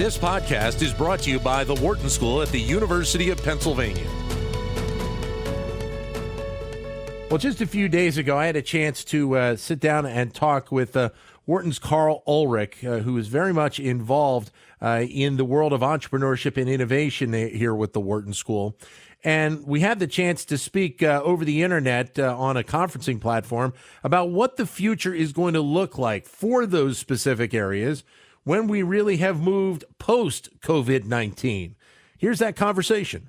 This podcast is brought to you by the Wharton School at the University of Pennsylvania. Well, just a few days ago, I had a chance to uh, sit down and talk with uh, Wharton's Karl Ulrich, uh, who is very much involved uh, in the world of entrepreneurship and innovation here with the Wharton School. And we had the chance to speak uh, over the internet uh, on a conferencing platform about what the future is going to look like for those specific areas when we really have moved post COVID 19. Here's that conversation.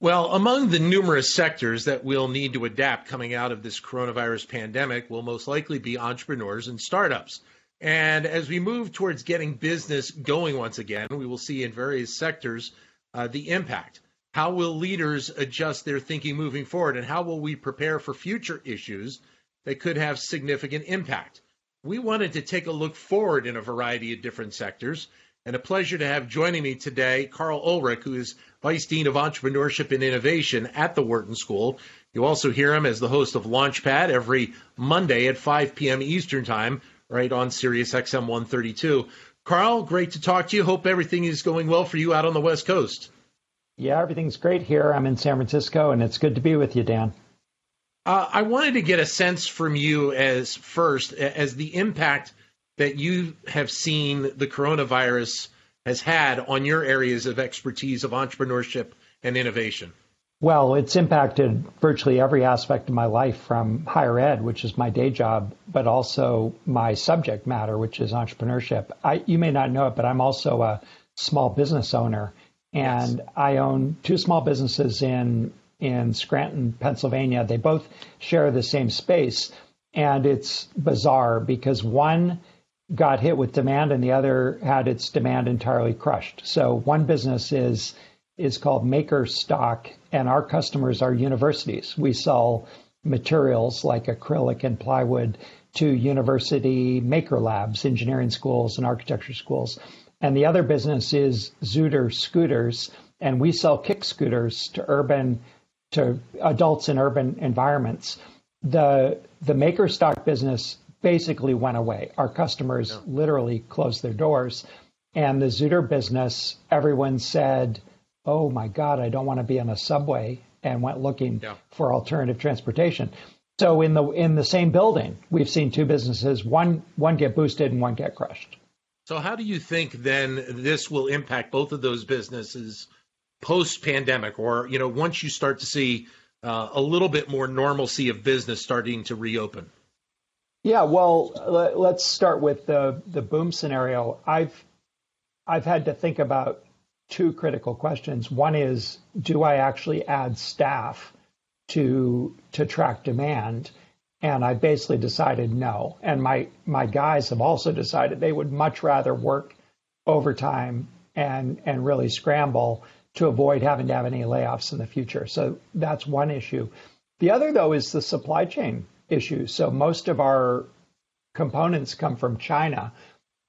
Well, among the numerous sectors that will need to adapt coming out of this coronavirus pandemic will most likely be entrepreneurs and startups. And as we move towards getting business going once again, we will see in various sectors uh, the impact. How will leaders adjust their thinking moving forward? And how will we prepare for future issues that could have significant impact? We wanted to take a look forward in a variety of different sectors. And a pleasure to have joining me today Karl Ulrich, who is Vice Dean of Entrepreneurship and Innovation at the Wharton School. You also hear him as the host of Launchpad every Monday at 5 p.m. Eastern Time, right on Sirius XM 132. Karl, great to talk to you. Hope everything is going well for you out on the West Coast. Yeah, everything's great here. I'm in San Francisco, and it's good to be with you, Dan. Uh, I wanted to get a sense from you as first as the impact that you have seen the coronavirus has had on your areas of expertise of entrepreneurship and innovation. Well, it's impacted virtually every aspect of my life from higher ed, which is my day job, but also my subject matter, which is entrepreneurship. I, you may not know it, but I'm also a small business owner, and yes. I own two small businesses in in Scranton, Pennsylvania. They both share the same space. And it's bizarre because one got hit with demand and the other had its demand entirely crushed. So one business is is called MakerStock, and our customers are universities. We sell materials like acrylic and plywood to university maker labs, engineering schools, and architecture schools. And the other business is Xootr Scooters, and we sell kick scooters to urban to adults in urban environments, the the MakerStock business basically went away. Our customers yeah. literally closed their doors. And the Xootr business, everyone said, Oh my God, I don't want to be on a subway and went looking yeah. for alternative transportation. So in the in the same building, we've seen two businesses, one one get boosted and one get crushed. So how do you think then this will impact both of those businesses post pandemic or you know once you start to see uh, a little bit more normalcy of business starting to reopen? Yeah well let's start with the the boom scenario. I've i've had to think about two critical questions. One is do i actually add staff to to track demand? And i basically decided no. And my my guys have also decided they would much rather work overtime and and really scramble to avoid having to have any layoffs in the future. So that's one issue. The other, though, is the supply chain issue. So most of our components come from China,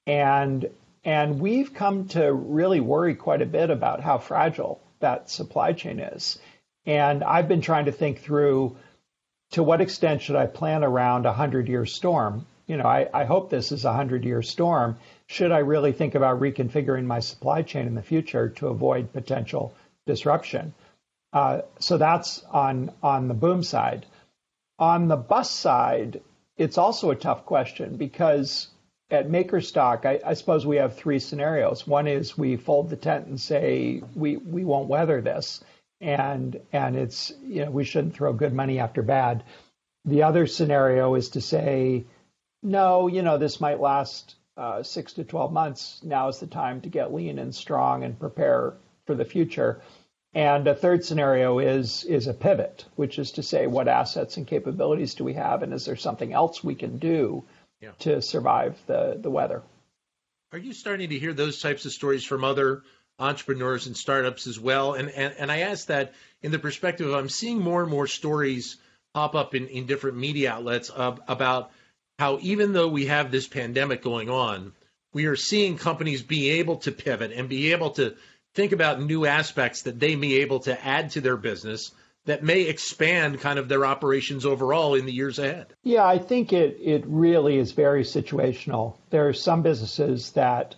and and we've come to really worry quite a bit about how fragile that supply chain is. And I've been trying to think through to what extent should I plan around a hundred year storm? You know, I, I hope this is a hundred year storm should I really think about reconfiguring my supply chain in the future to avoid potential disruption? Uh, so that's on on the boom side. On the bust side, it's also a tough question because at Makerstock, I, I suppose we have three scenarios. One is we fold the tent and say we we won't weather this, and and it's you know we shouldn't throw good money after bad. The other scenario is to say, no, you know this might last uh, six to 12 months, now is the time to get lean and strong and prepare for the future. And a third scenario is is a pivot, which is to say, what assets and capabilities do we have, and is there something else we can do yeah. to survive the the weather? Are you starting to hear those types of stories from other entrepreneurs and startups as well? And and, and I ask that in the perspective of I'm seeing more and more stories pop up in, in different media outlets uh, about how even though we have this pandemic going on, we are seeing companies be able to pivot and be able to think about new aspects that they may be able to add to their business that may expand kind of their operations overall in the years ahead. Yeah, I think it it really is very situational. There are some businesses that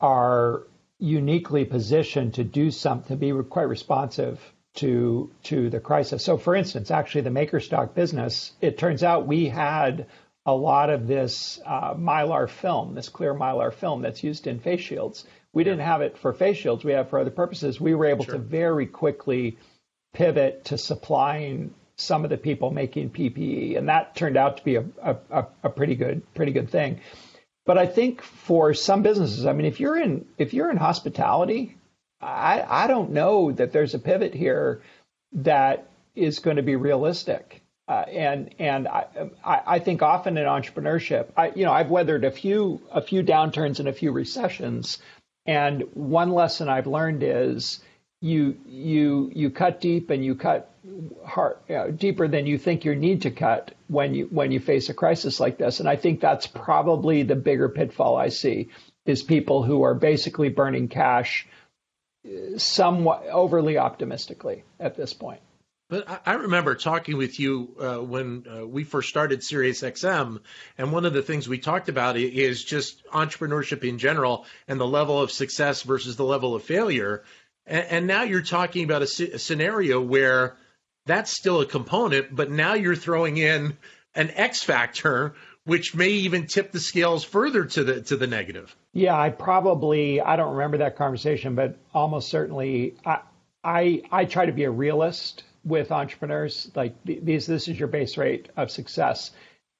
are uniquely positioned to do something, to be quite responsive to to the crisis. So, for instance, actually, the MakerStock business, it turns out we had a lot of this uh, mylar film, this clear mylar film that's used in face shields. We didn't have it for face shields. We have for other purposes. We were able sure. to very quickly pivot to supplying some of the people making PPE, and that turned out to be a, a, a pretty good pretty good thing. But I think for some businesses, I mean, if you're in if you're in hospitality, I, I don't know that there's a pivot here that is going to be realistic. Uh, and and I, I think often in entrepreneurship, I you know I've weathered a few a few downturns and a few recessions, and one lesson I've learned is you you you cut deep and you cut hard, you know, deeper than you think you need to cut when you when you face a crisis like this. And I think that's probably the bigger pitfall I see is people who are basically burning cash somewhat overly optimistically at this point. But I remember talking with you uh, when uh, we first started SiriusXM, and one of the things we talked about is just entrepreneurship in general and the level of success versus the level of failure. And, and now you're talking about a, a scenario where that's still a component, but now you're throwing in an X factor, which may even tip the scales further to the to the negative. Yeah, I probably I don't remember that conversation, but almost certainly I I, I try to be a realist with entrepreneurs. Like these, this is your base rate of success.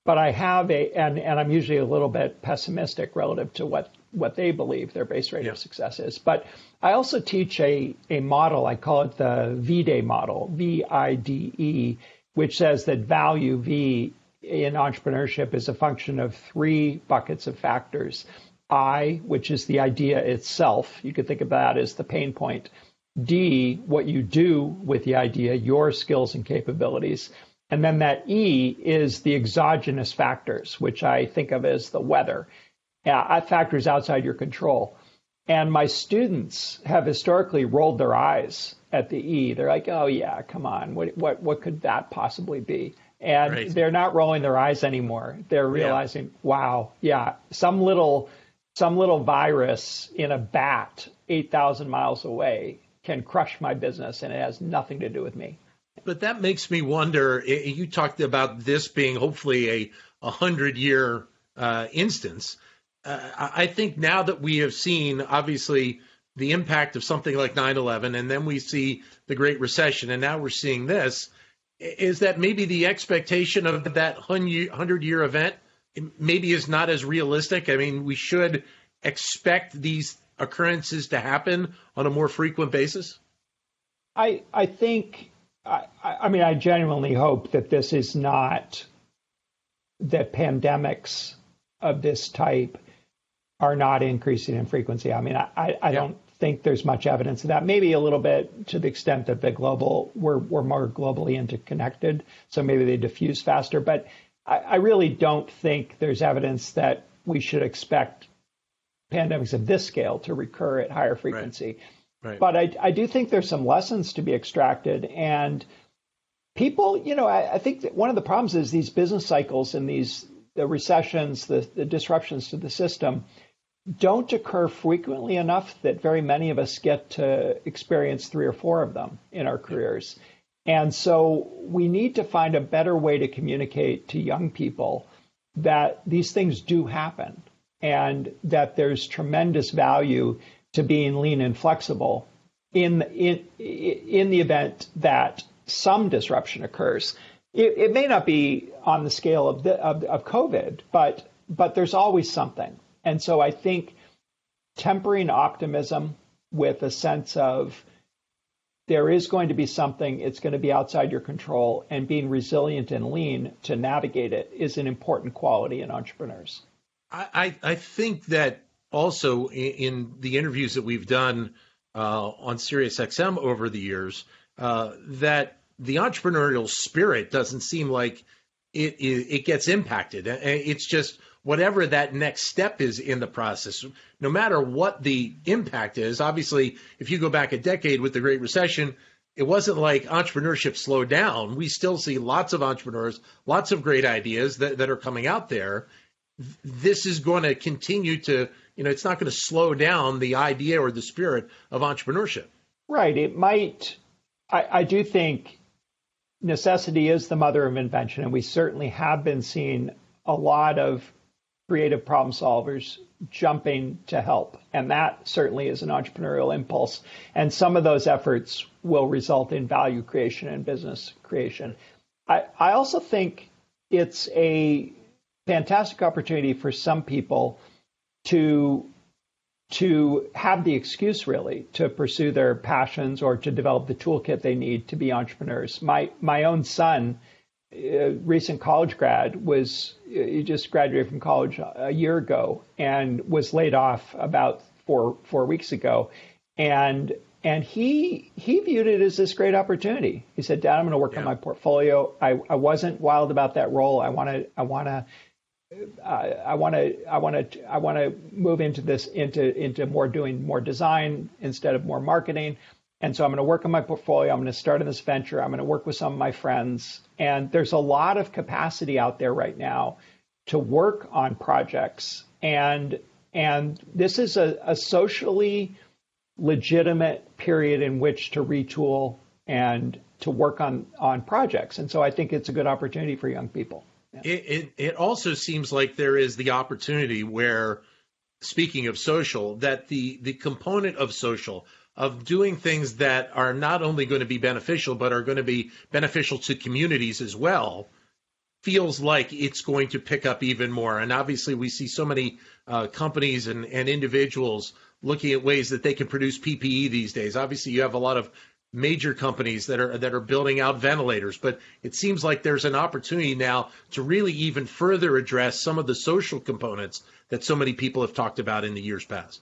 But I have a and and I'm usually a little bit pessimistic relative to what what they believe their base rate yeah. of success is. But I also teach a a model. I call it the VIDE model, V I D E, which says that value V in entrepreneurship is a function of three buckets of factors. I, which is the idea itself. You could think of that as the pain point. D, what you do with the idea, your skills and capabilities. And then that E is the exogenous factors, which I think of as the weather, uh, factors outside your control. And my students have historically rolled their eyes at the E. They're like, oh, yeah, come on. What, what, what could that possibly be? And right. they're not rolling their eyes anymore. They're realizing, yeah. wow, yeah, some little some little virus in a bat 8,000 miles away can crush my business and it has nothing to do with me. But that makes me wonder. You talked about this being hopefully a, hundred year uh, instance. Uh, I think now that we have seen, obviously, the impact of something like 9 11, and then we see the Great Recession, and now we're seeing this, is that maybe the expectation of that 100 year event maybe is not as realistic. I mean, we should expect these occurrences to happen on a more frequent basis. I I think I, I mean I genuinely hope that this is not that pandemics of this type are not increasing in frequency. I mean, I, I, I yeah. don't think there's much evidence of that. Maybe a little bit to the extent that the global we're we're more globally interconnected, so maybe they diffuse faster. But I, I really don't think there's evidence that we should expect pandemics of this scale to recur at higher frequency. Right. Right. But I, I do think there's some lessons to be extracted. And people, you know, I, I think that one of the problems is these business cycles and these the recessions, the, the disruptions to the system don't occur frequently enough that very many of us get to experience three or four of them in our careers. And so we need to find a better way to communicate to young people that these things do happen and that there's tremendous value to being lean and flexible in in in the event that some disruption occurs. It, it may not be on the scale of, the, of, of COVID, but but there's always something. And so I think tempering optimism with a sense of there is going to be something, it's going to be outside your control, and being resilient and lean to navigate it is an important quality in entrepreneurs. I, I think that also in, in, the interviews that we've done uh, on SiriusXM over the years, uh, that the entrepreneurial spirit doesn't seem like it, it, it gets impacted. It's just whatever that next step is in the process, no matter what the impact is. Obviously, if you go back a decade with the Great Recession, it wasn't like entrepreneurship slowed down. We still see lots of entrepreneurs, lots of great ideas that, that are coming out there. This is going to continue to you know, it's not going to slow down the idea or the spirit of entrepreneurship. Right. It might. I, I do think necessity is the mother of invention, and we certainly have been seeing a lot of creative problem solvers jumping to help. And that certainly is an entrepreneurial impulse. And some of those efforts will result in value creation and business creation. I, I also think it's a fantastic opportunity for some people to to have the excuse really to pursue their passions or to develop the toolkit they need to be entrepreneurs. My my own son, a recent college grad, was he just graduated from college a year ago and was laid off about four four weeks ago, and and he he viewed it as this great opportunity. He said, "Dad, I'm going to work yeah. on my portfolio. I, I wasn't wild about that role. I want to I want to Uh, I want to I want to I want to move into this into into more doing more design instead of more marketing. And so I'm going to work on my portfolio. I'm going to start in this venture. I'm going to work with some of my friends. And there's a lot of capacity out there right now to work on projects. And and this is a, a socially legitimate period in which to retool and to work on on projects. And so I think it's a good opportunity for young people. It, it it also seems like there is the opportunity where, speaking of social, that the the component of social of doing things that are not only going to be beneficial but are going to be beneficial to communities as well feels like it's going to pick up even more. And obviously, we see so many uh, companies and, and individuals looking at ways that they can produce PPE these days. Obviously, you have a lot of major companies that are that are building out ventilators, but it seems like there's an opportunity now to really even further address some of the social components that so many people have talked about in the years past.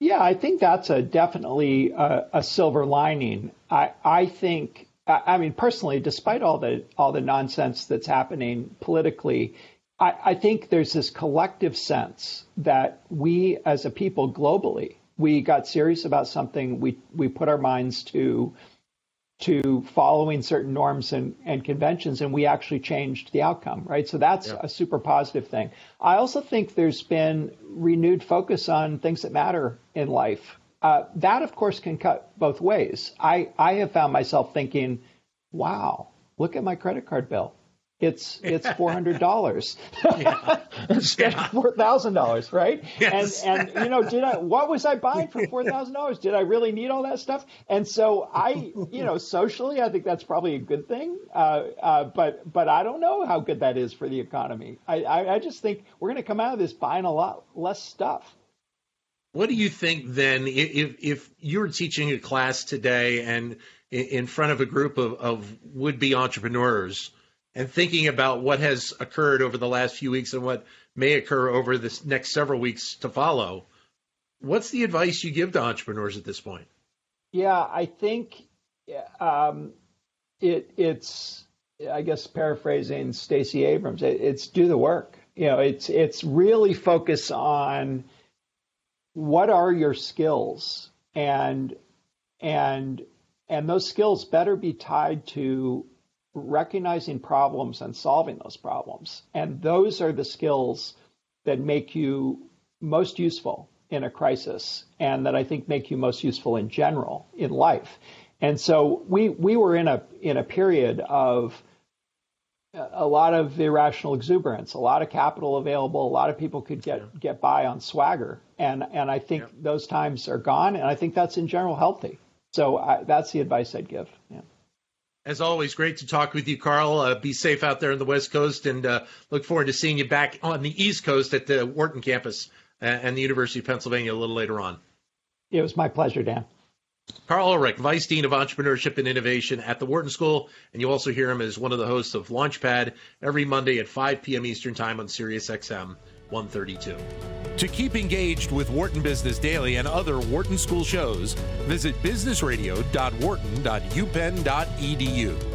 Yeah, I think that's a definitely a, a silver lining. I I think I mean, personally, despite all the all the nonsense that's happening politically, I, I, think there's this collective sense that we, as a people globally, we got serious about something. We we put our minds to to following certain norms and, and conventions, and we actually changed the outcome, right? So that's yeah. a super positive thing. I also think there's been renewed focus on things that matter in life uh, that, of course, can cut both ways. I, I have found myself thinking, wow, look at my credit card bill. It's it's four hundred dollars instead yeah. of four thousand dollars, right? Yes. And and you know, did I what was I buying for four thousand dollars? Did I really need all that stuff? And so I, you know, socially, I think that's probably a good thing. Uh, uh, but but I don't know how good that is for the economy. I I, I just think we're going to come out of this buying a lot less stuff. What do you think then, if if you were teaching a class today and in front of a group of, of would be entrepreneurs and thinking about what has occurred over the last few weeks and what may occur over the next several weeks to follow, what's the advice you give to entrepreneurs at this point? Yeah, I think um, it, it's, I guess, paraphrasing Stacey Abrams, it, it's do the work. You know, it's it's really focus on what are your skills and and and those skills better be tied to recognizing problems and solving those problems and those are the skills that make you most useful in a crisis and that I think make you most useful in general in life and so we we were in a in a period of a lot of irrational exuberance, a lot of capital available, a lot of people could get yeah. get by on swagger, and and I think yeah. those times are gone, and I think that's in general healthy. So I, that's the advice I'd give. Yeah. As always, great to talk with you, Karl. Uh, be safe out there on the West Coast, and uh, look forward to seeing you back on the East Coast at the Wharton campus uh, and the University of Pennsylvania a little later on. It was my pleasure, Dan. Karl Ulrich, Vice Dean of Entrepreneurship and Innovation at the Wharton School, and you also hear him as one of the hosts of Launchpad every Monday at 5 p.m. Eastern Time on Sirius XM 132. To keep engaged with Wharton Business Daily and other Wharton School shows, visit businessradio.wharton.upenn.edu.